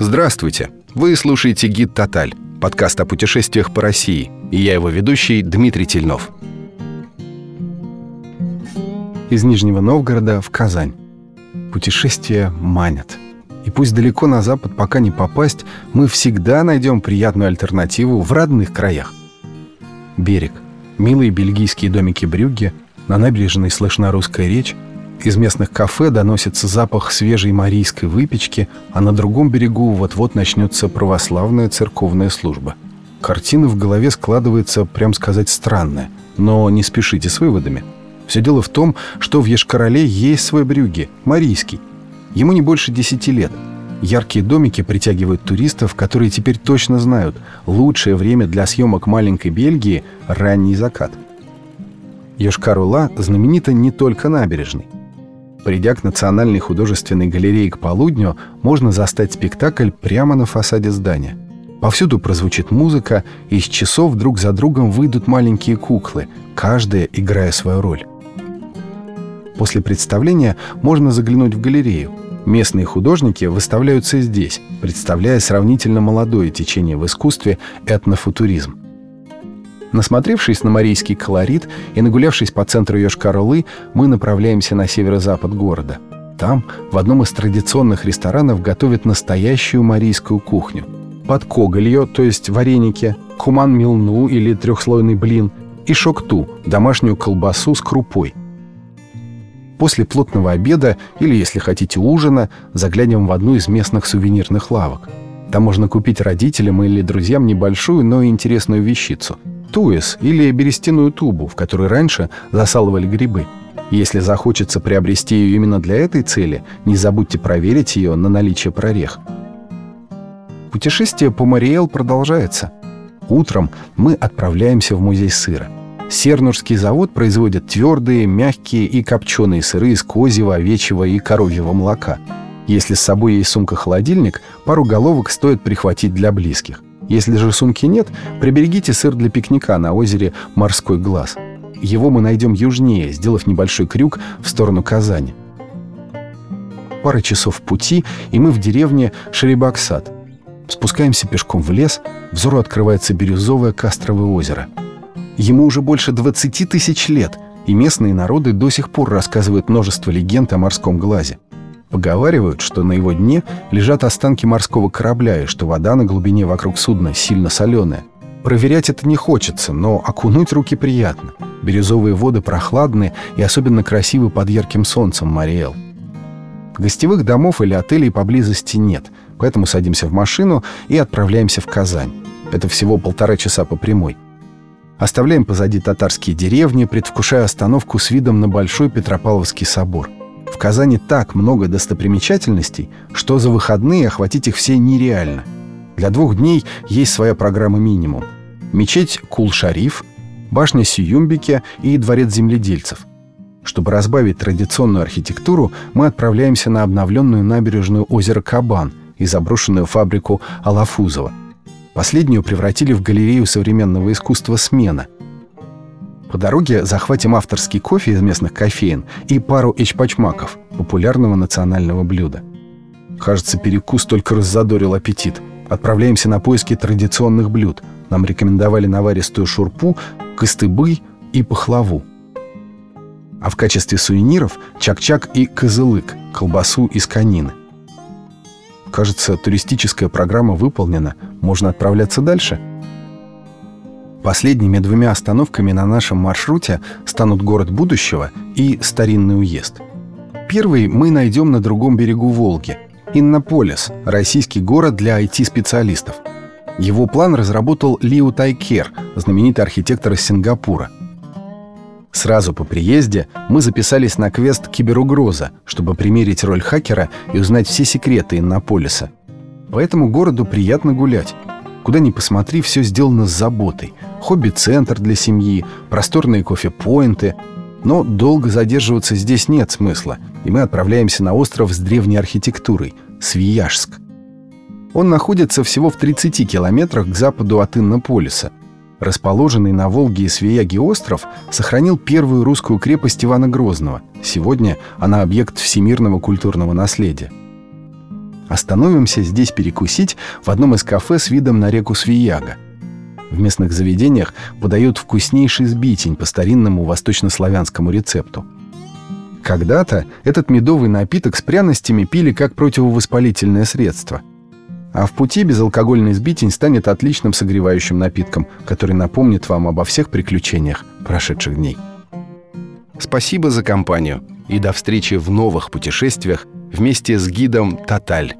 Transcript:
Здравствуйте! Вы слушаете «Гид Тоталь» – подкаст о путешествиях по России. И я его ведущий Дмитрий Тельнов. Из Нижнего Новгорода в Казань. Путешествия манят. И пусть далеко на запад пока не попасть, мы всегда найдем приятную альтернативу в родных краях. Берег. Милые бельгийские домики Брюгге, на набережной слышна русская речь – из местных кафе доносится запах свежей марийской выпечки, а на другом берегу вот-вот начнется православная церковная служба. Картина в голове складывается, прям сказать, странная. Но не спешите с выводами. Все дело в том, что в Ешкарале есть свой брюги, марийский. Ему не больше десяти лет. Яркие домики притягивают туристов, которые теперь точно знают, лучшее время для съемок маленькой Бельгии – ранний закат. Йошкар-Ола знаменита не только набережной. Придя к Национальной художественной галерее к полудню, можно застать спектакль прямо на фасаде здания. Повсюду прозвучит музыка, и из часов друг за другом выйдут маленькие куклы, каждая играя свою роль. После представления можно заглянуть в галерею. Местные художники выставляются здесь, представляя сравнительно молодое течение в искусстве этнофутуризм. Насмотревшись на марийский колорит и нагулявшись по центру Йошкар-Олы, мы направляемся на северо-запад города. Там, в одном из традиционных ресторанов, готовят настоящую марийскую кухню. Под когольё, то есть вареники, куман-милну или трехслойный блин, и шокту, домашнюю колбасу с крупой. После плотного обеда, или, если хотите, ужина, заглянем в одну из местных сувенирных лавок. Там можно купить родителям или друзьям небольшую, но интересную вещицу – туес или берестяную тубу, в которой раньше засалывали грибы. Если захочется приобрести ее именно для этой цели, не забудьте проверить ее на наличие прорех. Путешествие по Мариэл продолжается. Утром мы отправляемся в музей сыра. Сернурский завод производит твердые, мягкие и копченые сыры из козьего, овечьего и коровьего молока. Если с собой есть сумка-холодильник, пару головок стоит прихватить для близких. Если же сумки нет, приберегите сыр для пикника на озере «Морской глаз». Его мы найдем южнее, сделав небольшой крюк в сторону Казани. Пара часов пути, и мы в деревне Шеребаксад. Спускаемся пешком в лес, взору открывается бирюзовое Кастровое озеро. Ему уже больше 20 тысяч лет, и местные народы до сих пор рассказывают множество легенд о морском глазе. Поговаривают, что на его дне лежат останки морского корабля и что вода на глубине вокруг судна сильно соленая. Проверять это не хочется, но окунуть руки приятно. Бирюзовые воды прохладные и особенно красивы под ярким солнцем Мариэл. Гостевых домов или отелей поблизости нет, поэтому садимся в машину и отправляемся в Казань. Это всего полтора часа по прямой. Оставляем позади татарские деревни, предвкушая остановку с видом на Большой Петропавловский собор – в Казани так много достопримечательностей, что за выходные охватить их все нереально. Для двух дней есть своя программа минимум. Мечеть Кул-Шариф, башня Сиюмбике и дворец земледельцев. Чтобы разбавить традиционную архитектуру, мы отправляемся на обновленную набережную озера Кабан и заброшенную фабрику Алафузова. Последнюю превратили в галерею современного искусства «Смена», по дороге захватим авторский кофе из местных кофеин и пару эчпачмаков, популярного национального блюда. Кажется, перекус только раззадорил аппетит. Отправляемся на поиски традиционных блюд. Нам рекомендовали наваристую шурпу, кыстыбы и пахлаву. А в качестве сувениров чак-чак и козылык, колбасу из конины. Кажется, туристическая программа выполнена. Можно отправляться дальше – Последними двумя остановками на нашем маршруте станут город будущего и старинный уезд. Первый мы найдем на другом берегу Волги – Иннополис, российский город для IT-специалистов. Его план разработал Лиу Тайкер, знаменитый архитектор из Сингапура. Сразу по приезде мы записались на квест «Киберугроза», чтобы примерить роль хакера и узнать все секреты Иннополиса. По этому городу приятно гулять. Куда ни посмотри, все сделано с заботой – хобби-центр для семьи, просторные кофе-поинты. Но долго задерживаться здесь нет смысла, и мы отправляемся на остров с древней архитектурой – Свияжск. Он находится всего в 30 километрах к западу от Иннополиса. Расположенный на Волге и Свияге остров сохранил первую русскую крепость Ивана Грозного. Сегодня она объект всемирного культурного наследия. Остановимся здесь перекусить в одном из кафе с видом на реку Свияга. В местных заведениях подают вкуснейший сбитень по старинному восточнославянскому рецепту. Когда-то этот медовый напиток с пряностями пили как противовоспалительное средство. А в пути безалкогольный сбитень станет отличным согревающим напитком, который напомнит вам обо всех приключениях прошедших дней. Спасибо за компанию и до встречи в новых путешествиях вместе с гидом «Тоталь».